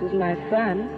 this is my son.